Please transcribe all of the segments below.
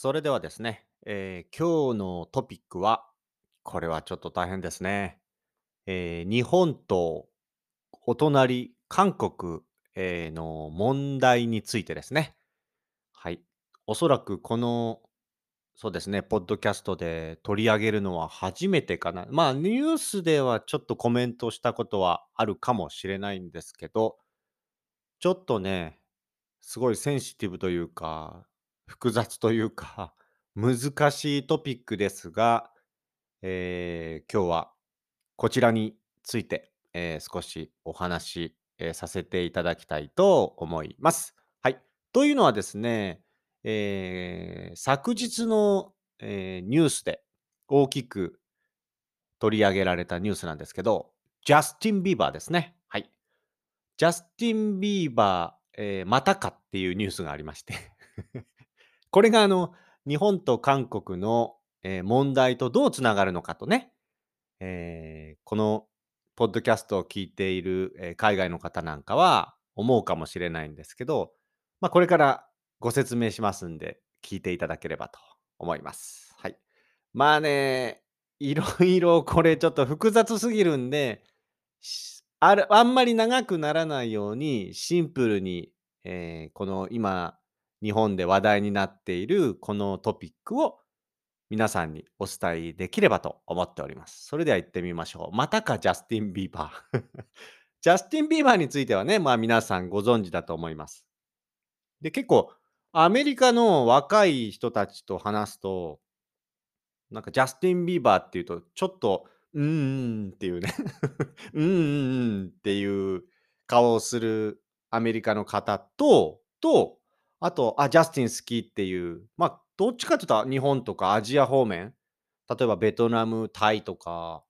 それではですね、えー今日のトピックは、これはちょっと大変ですね。えー日本とお隣、韓国、えーの問題についてですね。はい。おそらくこの、そうですね、ポッドキャストで取り上げるのは初めてかな。まあ、ニュースではちょっとコメントしたことはあるかもしれないんですけど、ちょっとね、すごいセンシティブというか、複雑というか、難しいトピックですが、えー今日はこちらについて、えー少しお話、えーさせていただきたいと思います。はい。というのはですね、えー昨日の、えーニュースで大きく取り上げられたニュースなんですけど、ジャスティン・ビーバーですね。はい。ジャスティン・ビーバー、えーまたかっていうニュースがありましてこれがあの、日本と韓国の、えー問題とどうつながるのかとね、えーこのポッドキャストを聞いている、えー海外の方なんかは思うかもしれないんですけど、まあ、これからご説明しますんで、聞いていただければと思います。はい。まあね、いろいろこれちょっと複雑すぎるんで、あるあんまり長くならないようにシンプルに、えーこの今日本で話題になっているこのトピックを皆さんにお伝えできればと思っております。それでは行ってみましょう。またかジャスティン・ビーバー。ジャスティン・ビーバーについてはね、まあ皆さんご存知だと思います。で、結構アメリカの若い人たちと話すと、なんかジャスティン・ビーバーっていうと、ちょっと、うーんっていうね うんうんうんっていう顔をするアメリカの方と、と、あと、あ、ジャスティン好きっていう、まあ、どっちかっていうと日本とかアジア方面、例えばベトナム、タイとか、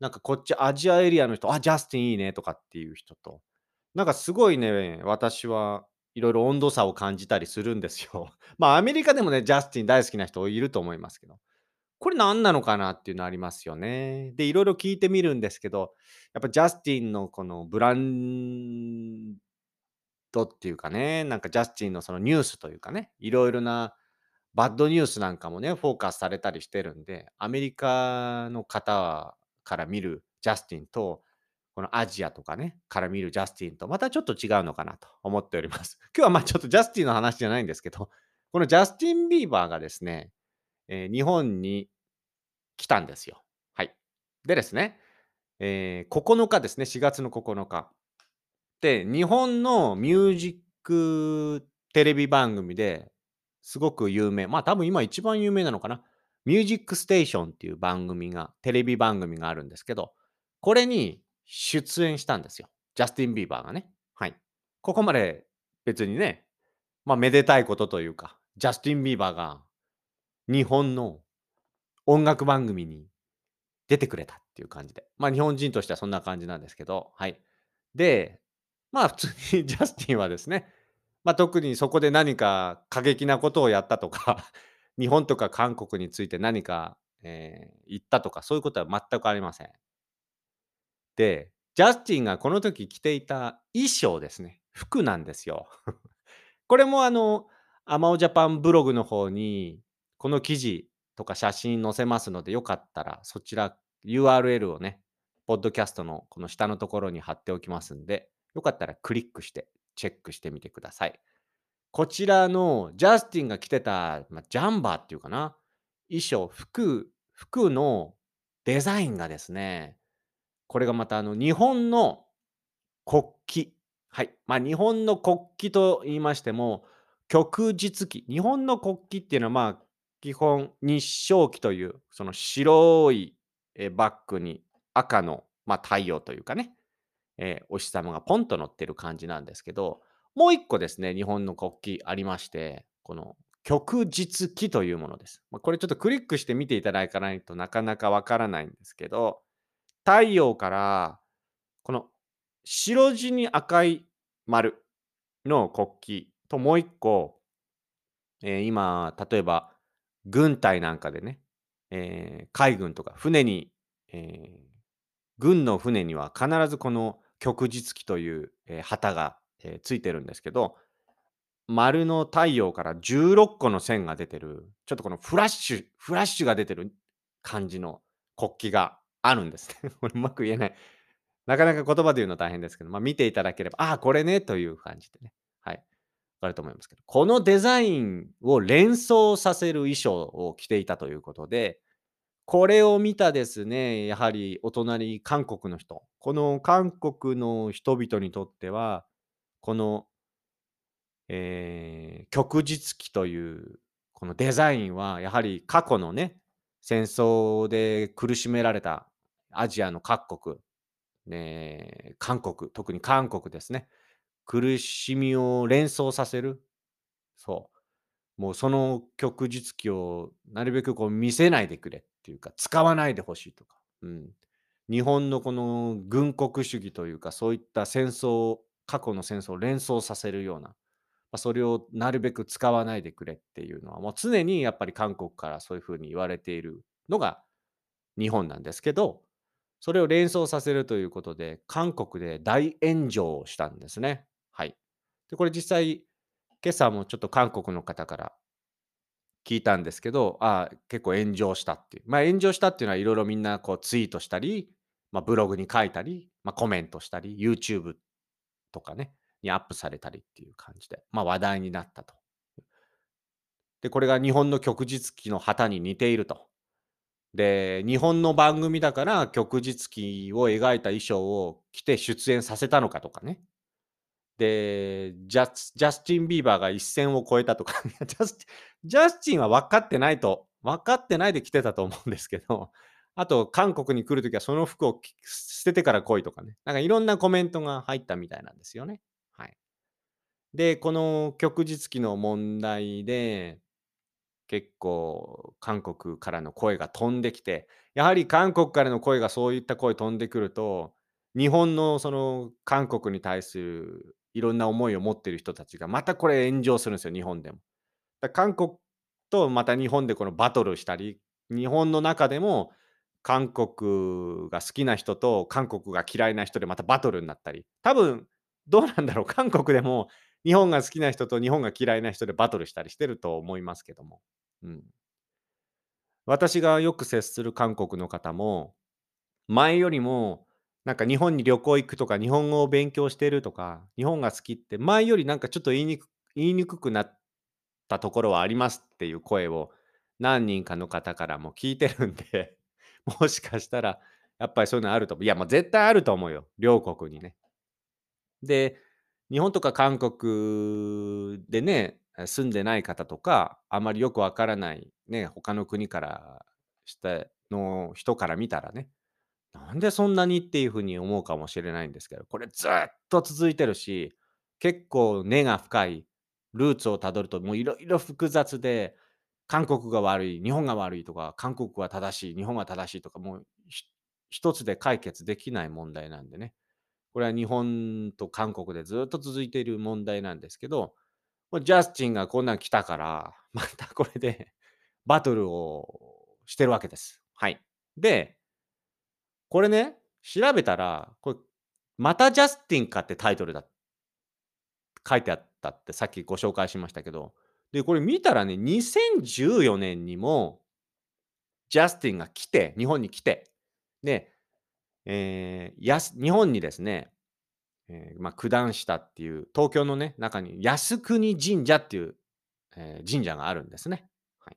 なんかこっちアジアエリアの人、あ、ジャスティンいいねとかっていう人と、なんかすごいね、私はいろいろ温度差を感じたりするんですよ。まあアメリカでもね、ジャスティン大好きな人いると思いますけど。これ何なのかなっていうのありますよね。で、いろいろ聞いてみるんですけど、やっぱジャスティンのこのブランドっていうかね、なんかジャスティンのそのニュースというかね、いろいろなバッドニュースなんかもね、フォーカスされたりしてるんで、アメリカの方から見るジャスティンと、このアジアとかね、から見るジャスティンとまたちょっと違うのかなと思っております。今日はまあちょっとジャスティンの話じゃないんですけど、このジャスティン・ビーバーがですね、えー日本に来たんですよ。はい。でですね、えー9日ですね、4月の9日。で、日本のミュージックテレビ番組ですごく有名、まあ多分今一番有名なのかな。ミュージックステーションっていう番組が、テレビ番組があるんですけど、これに出演したんですよ。ジャスティン・ビーバーがね。はい。ここまで別にね、まあめでたいことというか、ジャスティン・ビーバーが日本の音楽番組に出てくれたっていう感じで。まあ、日本人としてはそんな感じなんですけど、はい。で、まあ、普通に ジャスティンはですね、まあ、特にそこで何か過激なことをやったとか、日本とか韓国について何か、えー言ったとか、そういうことは全くありません。で、ジャスティンがこの時着ていた衣装ですね、服なんですよ。これもあの、アマオジャパンブログの方に、この記事とか写真載せますので、よかったらそちら URL をね、ポッドキャストのこの下のところに貼っておきますんで、よかったらクリックしてチェックしてみてください。こちらのジャスティンが着てた、まあ、ジャンバーっていうかな、衣装、服、服のデザインがですね、これがまたあの日本の国旗。はい。まあ、日本の国旗と言いましても、旭日旗。日本の国旗っていうのは、まあ、基本、日照旗という、その白いバッグに赤の、まあ、太陽というかね、えーお日様がポンと乗ってる感じなんですけど、もう一個ですね、日本の国旗ありまして、この旭日旗というものです。まあ、これちょっとクリックして見ていただかないとなかなかわからないんですけど、太陽からこの白地に赤い丸の国旗ともう一個、えー今、例えば軍隊なんかでね、えー海軍とか船に、えー軍の船には必ずこの旭日旗という、えー旗が、えーついてるんですけど、丸の太陽から16個の線が出てる、ちょっとこのフラッシュフラッシュが出てる感じの国旗があるんですね。これうまく言えない。なかなか言葉で言うの大変ですけど、ま、見ていただければ、ああ、これねという感じでね、はい、分かると思いますけど、このデザインを連想させる衣装を着ていたということで、これを見たですね、やはりお隣韓国の人、この韓国の人々にとっては、このええ、旭日旗というこのデザインはやはり過去のね、戦争で苦しめられたアジアの各国、ね、韓国、特に韓国ですね。苦しみを連想させる。そう。もうその旭日旗をなるべくこう見せないでくれっていうか、使わないで欲しいとか。うん。日本のこの軍国主義というか、そういった戦争過去の戦争を連想させるような、ま、それをなるべく使わないでくれっていうのは、もう常にやっぱり韓国からそういう風に言われているのが日本なんですけど、それを連想させるということで、韓国で大炎上をしたんですね。はい。で、これ実際、今朝もちょっと韓国の方から聞いたんですけど、ああ、結構炎上したっていう。ま、炎上したっていうのは色々みんなこうツイートしたり、ま、ブログに書いたり、ま、コメントしたり、YouTube とかね、にアップされたりっていう感じで、ま、話題になったと。で、これが日本の旭日旗の旗に似ていると。で、日本の番組だから旭日旗を描いた衣装を着て出演させたのかとかね。で、ジャスティン・ビーバーが一線を越えたとか、ジャスジャスティンは分かってないと分かってないで着てたと思うんですけど、あと韓国に来る時はその服を捨ててから来いとかね、なんかいろんなコメントが入ったみたいなんですよね。はい。で、この旭日旗の問題で、結構韓国からの声が飛んできて、やはり韓国からの声がそういった声飛んでくると、日本のその韓国に対するいろんな思いを持ってる人たちがまたこれ炎上するんですよ、日本でも。だ、韓国とまた日本でこのバトルしたり、日本の中でも韓国が好きな人と韓国が嫌いな人でまたバトルになったり、多分どうなんだろう、韓国でも日本が好きな人と日本が嫌いな人でバトルしたりしてると思いますけども。うん。私がよく接する韓国の方も、前よりもなんか日本に旅行行くとか、日本語を勉強してるとか、日本が好きって前よりなんかちょっと言いにく言いにくくなったところはありますっていう声を何人かの方からも聞いてるんで、もしかしたらやっぱりそういうのあると思ういや、もう絶対あると思うよ、両国にね。で、日本とか韓国でね、住んでない方とか、あまりよくわからないね、他の国からしての人から見たらね、なんでそんなにっていう風に思うかもしれないんですけど、これずっと続いてるし、結構根が深い、ルーツをたどるともういろいろ複雑で、韓国が悪い、日本が悪いとか、韓国は正しい、日本は正しいとか、もう一つで解決できない問題なんでね。これは日本と韓国でずっと続いている問題なんですけど、ジャスティンがこんなん来たから、またこれでバトルをしてるわけです。はい。でこれね、調べたら、これ、またジャスティンかってタイトルだ書いてあったってさっきご紹介しましたけど、で、これ見たらね、2014年にもジャスティンが来て日本に来て、で、ええ、やす日本にですね、ええ、ま、九段下っていう東京のね、中に靖国神社っていう、ええ、神社があるんですね。はい。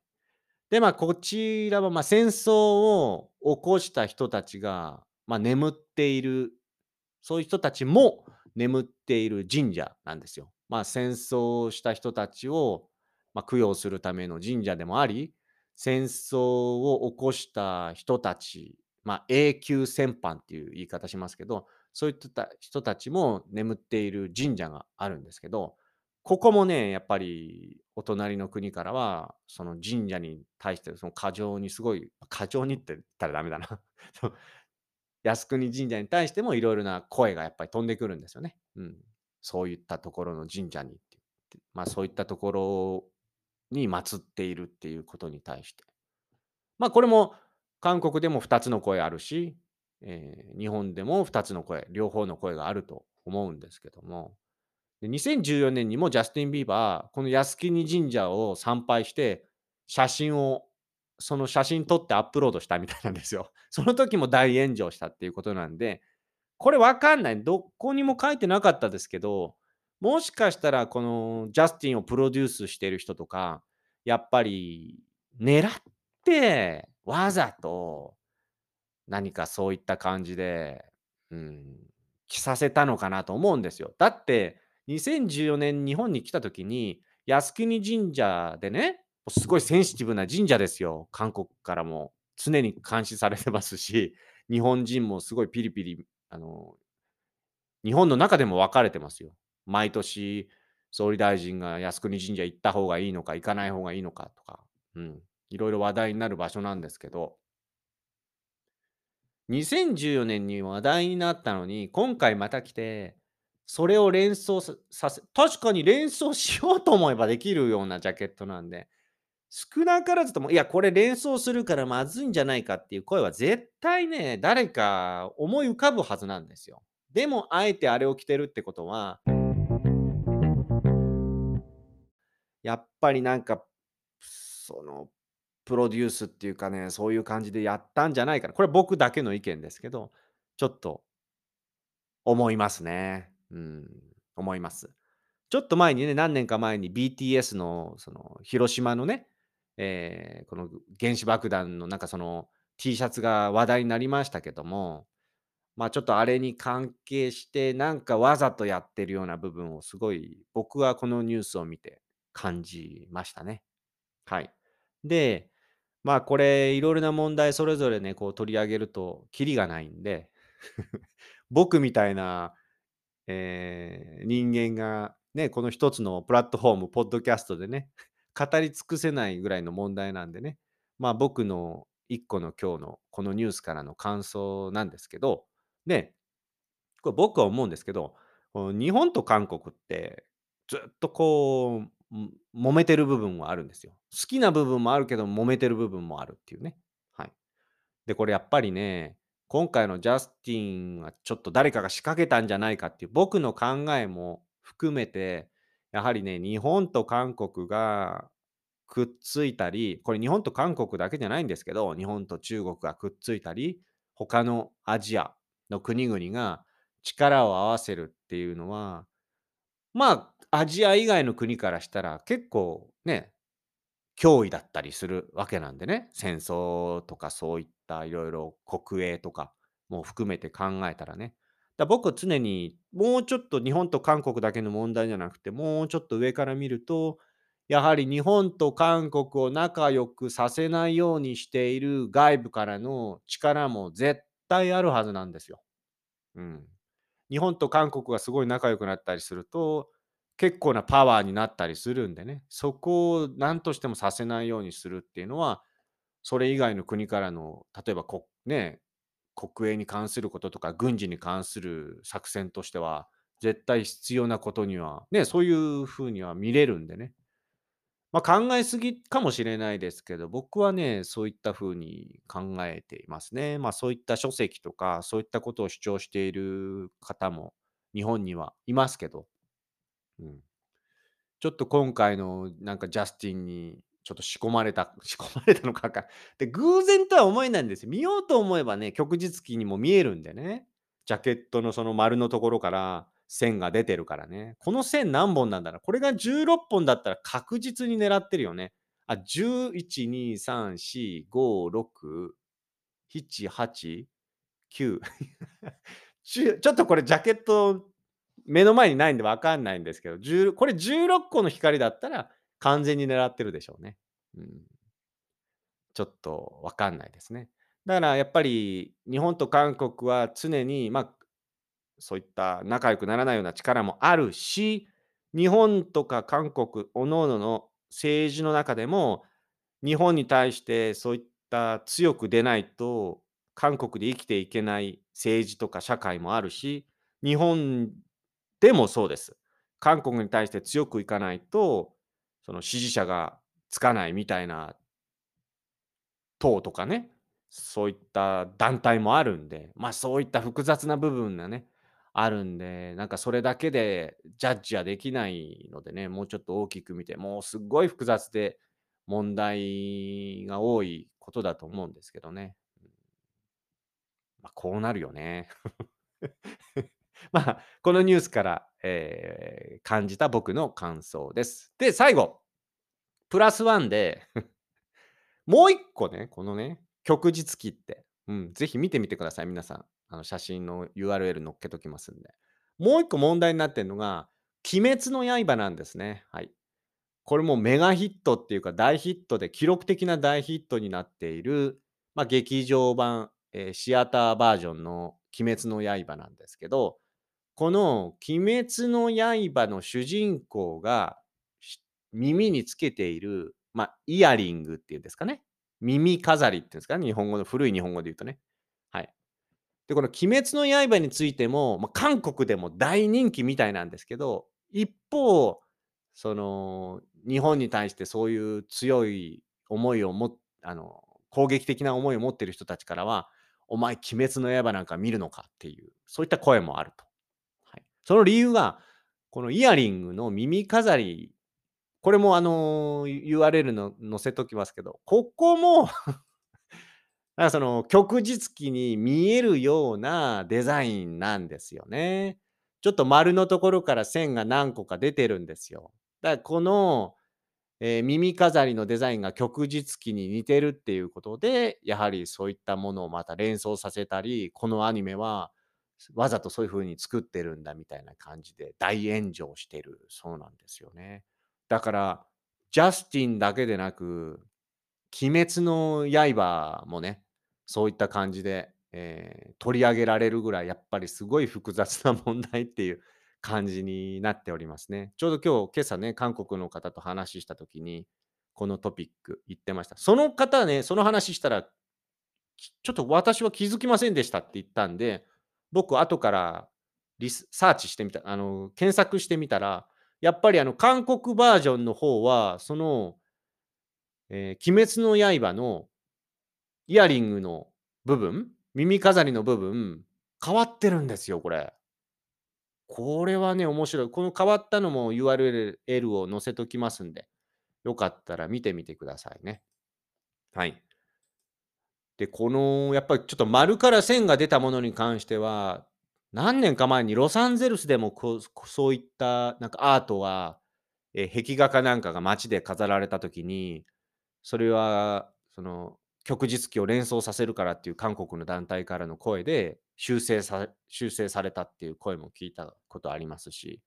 で、まあ、こちらは、ま、戦争を起こした人たちが、ま、眠っている、そういう人たちも眠っている神社なんですよ。まあ、戦争をした人たちを、まあ、供養するための神社でもあり、戦争を起こした人たち、まあ、永久戦犯っていう言い方しますけど、そういった人たちも眠っている神社があるんですけど、ここもね、やっぱりお隣の国からは、その神社に対してその過剰にすごい過剰にって言ったらダメだな。靖国神社に対してもいろいろな声がやっぱり飛んでくるんですよね。うん。そういったところの神社にって、て、ま、そういったところに祀っているっていうことに対して。まあ、これも韓国でも2つの声あるし、ええ、日本でも2つの声、両方の声があると思うんですけども。で、2014年にもジャスティン・ビーバー、この靖国神社を参拝して、写真をその写真撮ってアップロードしたみたいなんですよ。その時も大炎上したっていうことなんで、これ分かんない。どこにも書いてなかったですけど、もしかしたらこのジャスティンをプロデュースしてる人とか、やっぱり狙ってわざと何かそういった感じで、うん、着させたのかなと思うんですよ。だって、2014年日本に来た時に、靖国神社でね、すごいセンシティブな神社ですよ。韓国からも常に監視されてますし、日本人もすごいピリピリ、あの、日本の中でも分かれてますよ。毎年、総理大臣が靖国神社行った方がいいのか、行かない方がいいのかとか、うん、いろいろ話題になる場所なんですけど、2014年に話題になったのに、今回また来て、それを連想ささせ確かに連想しようと思えばできるようなジャケットなんで、少なからずとも、いや、これ連想するからまずいんじゃないかっていう声は絶対ね、誰か思い浮かぶはずなんですよ。でも、あえてあれを着てるってことは、やっぱりなんか、そのプロデュースっていうかね、そういう感じでやったんじゃないかな。これ僕だけの意見ですけど、ちょっと思いますね。うん、思います。ちょっと前にね、何年か前に BTS のその広島のね、えーこの原子爆弾のなんかその T シャツが話題になりましたけども、まあちょっとあれに関係して、なんかわざとやってるような部分をすごい僕はこのニュースを見て感じましたね。はい。で、まあ、これ、いろいろな問題それぞれね、こう取り上げるとキリがないんで、僕みたいな、えー人間がね、この一つのプラットフォーム、ポッドキャストでね、語り尽くせないぐらいの問題なんでね、まあ僕の一個の今日のこのニュースからの感想なんですけど、ね、これ僕は思うんですけど、この日本と韓国ってずっとこう、揉めてる部分はあるんですよ。好きな部分もあるけど、揉めてる部分もあるっていうね。はい。で、これやっぱりね、今回のジャスティンはちょっと誰かが仕掛けたんじゃないかっていう僕の考えも含めて、やはりね、日本と韓国がくっついたり、これ日本と韓国だけじゃないんですけど、日本と中国がくっついたり、他のアジアの国々が力を合わせるっていうのは、まあ、アジア以外の国からしたら結構ね、脅威だったりするわけなんでね。戦争とかそういったいろいろ国営とかも含めて考えたらね。だ僕は常にもうちょっと日本と韓国だけの問題じゃなくて、もうちょっと上から見ると、やはり日本と韓国を仲良くさせないようにしている外部からの力も絶対あるはずなんですよ。うん。日本と韓国がすごい仲良くなったりすると、結構なパワーになったりするんでね、そこを何としてもさせないようにするっていうのは、それ以外の国からの、例えばこね、国営に関することとか、軍事に関する作戦としては、絶対必要なことには、ね、そういう風には見れるんでね。ま、考えすぎかもしれないですけど、僕はね、そういった風に考えていますね。まあ、そういった書籍とか、そういったことを主張している方も日本にはいますけど、うん。ちょっと今回のなんかジャスティンにちょっと仕込まれた 仕込まれたのかかで、偶然とは思えないんですよ。見ようと思えばね、旭日旗にも見えるんでね。ジャケットのその丸のところから線が出てるからね。この線何本なんだろう。これが16本だったら確実に狙ってるよね。あ、11、2、3、4、5、6、7、8、9ちょちょっとこれジャケット目の前にないんでわかんないんですけど、10これ16個の光だったら完全に狙ってるでしょうね。うん。ちょっとわかんないですね。だからやっぱり日本と韓国は常に、まあ、そういった仲良くならないような力もあるし、日本とか韓国各々の政治の中でも、日本に対してそういった強く出ないと、韓国で生きていけない政治とか社会もあるし、日本でもそうです。韓国に対して強くいかないと、その支持者がつかないみたいな党とかね、そういった団体もあるんで、ま、そういった複雑な部分がね、あるんで、なんかそれだけでジャッジはできないのでね、もうちょっと大きく見て、もうすっごい複雑で問題が多いことだと思うんですけどね。うん。ま、こうなるよね。まあ、このニュースから、ええ、感じた僕の感想です。で、最後、プラスワンで もう一個ね、このね、旭日旗って、うん、ぜひ見てみてください、皆さん。あの、写真の URL 載っけときますんで。もう一個問題になってんのが、鬼滅の刃なんですね。はい。これもメガヒットっていうか、大ヒットで記録的な大ヒットになっている、まあ、劇場版、ええ、シアターバージョンの鬼滅の刃なんですけど、この鬼滅の刃の主人公が、耳につけている、まあ、イヤリングっていうんですかね、耳飾りっていうんですかね、日本語の古い日本語で言うとね。はい。で、この鬼滅の刃についても、まあ、韓国でも大人気みたいなんですけど、一方、その、日本に対してそういう強い思いをもあの、攻撃的な思いを持ってる人たちからは、お前鬼滅の刃なんか見るのかっていう、そういった声もあると。その理由が、このイヤリングの耳飾り、これもあの、URL の載せときますけど、ここも なんかその、旭日旗に見えるようなデザインなんですよね。ちょっと丸のところから線が何個か出てるんですよ。だから、この、ええ、耳飾りのデザインが旭日旗に似てるっていうことで、やはりそういったものをまた連想させたり、このアニメは、わざとそういう風に作ってるんだみたいな感じで大炎上してるそうなんですよね。だから、ジャスティンだけでなく、鬼滅の刃もね、そういった感じで、ええ、取り上げられるぐらいやっぱりすごい複雑な問題っていう感じになっておりますね。ちょうど今日、今朝ね、韓国の方と話した時に、このトピック言ってました。その方ね、その話したら、ちょっと私は気づきませんでしたって言ったんで、僕後からリスサーチしてみたあの、検索してみたら、やっぱりあの、韓国バージョンの方は、そのええ、鬼滅の刃のイヤリングの部分、耳飾りの部分、変わってるんですよ、これ。これはね、面白い。この変わったのも URL を載せときますんで、よかったら見てみてくださいね。はい。で、このやっぱりちょっと丸から線が出たものに関しては、何年か前にロサンゼルスでもこうそういったなんかアートは、え、壁画かなんかが街で飾られた時に、それはその旭日旗を連想させるからっていう韓国の団体からの声で、修正さ修正されたっていう声も聞いたことありますし。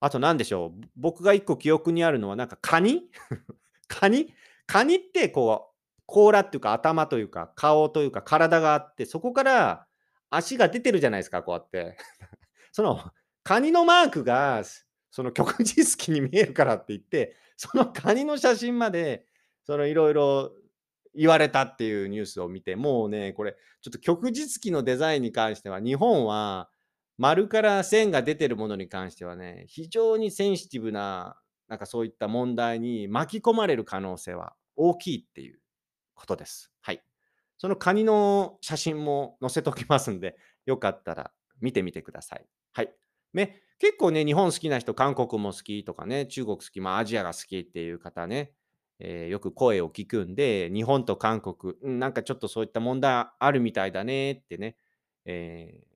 あと何でしょう、僕が1個記憶にあるのはなんかカニ？カニ？カニってこう、甲羅っていうか頭というか、顔というか体があって、そこから足が出てるじゃないですか、こうやって。そのカニのマークが、その旭日旗に見えるからって言って、そのカニの写真まで、その色々言われたっていうニュースを見て、もうね、これちょっと旭日旗のデザインに関しては、日本は丸から線が出てるものに関してはね、非常にセンシティブな、なんかそういった問題に巻き込まれる可能性は大きいっていうことです。はい。そのカニの写真も載せときますんで、よかったら見てみてください。はい。ね、結構ね、日本好きな人、韓国も好きとかね、中国好き、まあ、アジアが好きっていう方ね、ええ、よく声を聞くんで、日本と韓国、なんかちょっとそういった問題あるみたいだねってね、ええ、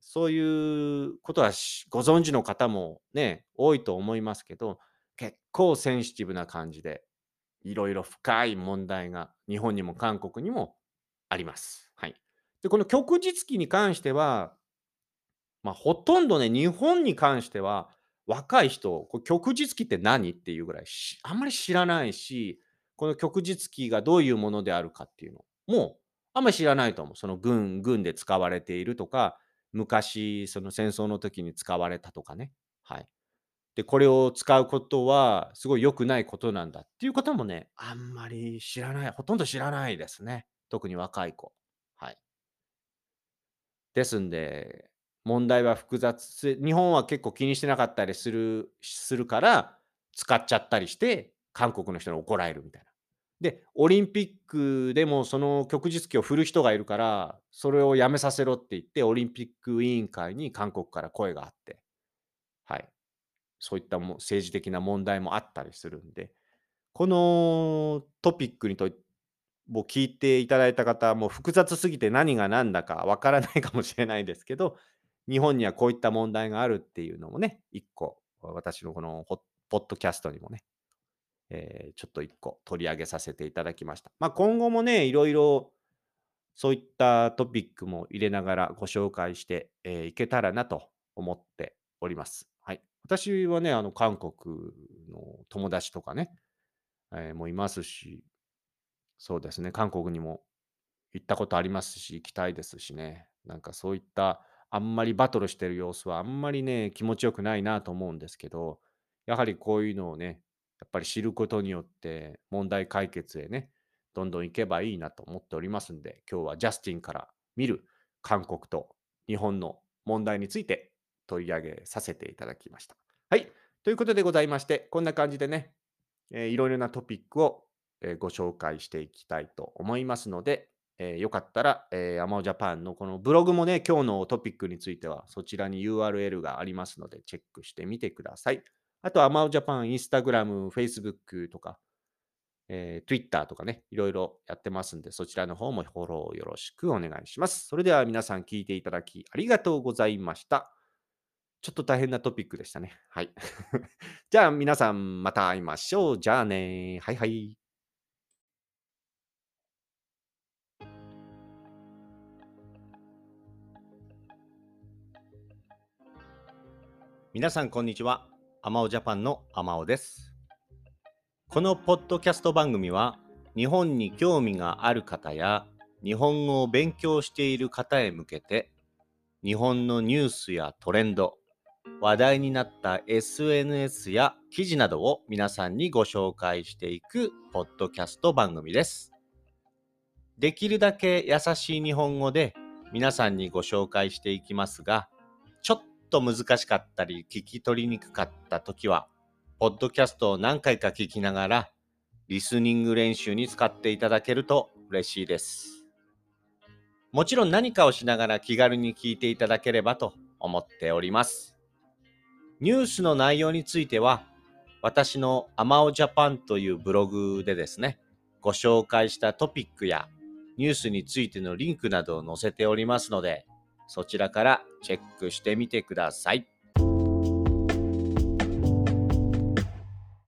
そういうことはご存知の方もね、多いと思いますけど、結構センシティブな感じで、色々深い問題が日本にも韓国にもあります。はい。で、この旭日旗に関してはまあ、ほとんどね、日本に関しては、若い人、こ旭日旗って何っていうぐらい、あんまり知らないし、この旭日旗がどういうものであるかっていうのも、あんまり知らないと思う。その軍軍で使われているとか、昔その戦争の時に使われたとかね。はい。で、これを使うことはすごい良くないことなんだっていう方もね、あんまり知らない、ほとんど知らないですね。特に若い子。はい。ですんで、問題は複雑日本は結構気にしてなかったりするするから、使っちゃったりして、韓国の人に怒られるみたいな。で、オリンピックでもその旭日旗を振る人がいるから、それをやめさせろって言って、オリンピック委員会に韓国から声があって、そういったも政治的な問題もあったりするんで、このトピックにとを聞いていただいた方も複雑すぎて何が何だかわからないかもしれないですけど、日本にはこういった問題があるっていうのもね、一個、私のこのポッドキャストにもね、えーちょっと一個取り上げさせていただきました。まあ、今後もね、いろいろそういったトピックも入れながらご紹介して、えーいけたらなと思っております。私はね、あの、韓国の友達とかね、えーもいますし、そうですね、韓国にも行ったことありますし、行きたいですしね。なんかそういった、あんまりバトルしてる様子はあんまりね、気持ちよくないなと思うんですけど、やはりこういうのをね、やっぱり知ることによって問題解決へね、どんどん行けばいいなと思っておりますんで、今日はジャスティンから見る韓国と日本の問題について取り上げさせていただきました。はい。ということでございまして、こんな感じでね、えーいろいろなトピックを、えーご紹介していきたいと思いますので、えーよかったら、えー、アマオジャパンのこのブログもね、今日のトピックについてはそちらに URL がありますので、チェックしてみてください。あと、アマオジャパン、インスタグラム、Facebook とか、えー Twitter とかね、いろいろやってますんで、そちらの方もフォローよろしくお願いします。それでは皆さん聞いていただきありがとうございました。ちょっと大変なトピックでしたね。はい。じゃあ皆さんまた会いましょう。じゃあね。はいはい。皆さんこんにちは。アマオジャパンのアマオです。このポッドキャスト番組は日本に興味がある方や日本語を勉強している方へ向けて日本のニュースやトレンド、話題になった SNS や記事などを皆さんにご紹介していくポッドキャスト番組です。できるだけ優しい日本語で皆さんにご紹介していきますが、ちょっと難しかったり聞き取りにくかった時は、ポッドキャストを何回か聞きながら、リスニング練習に使っていただけると嬉しいです。もちろん何かをしながら気軽に聞いていただければと思っております。ニュースの内容については、私のアマオジャパンというブログでですね、ご紹介したトピックやニュースについてのリンクなどを載せておりますので、そちらからチェックしてみてください。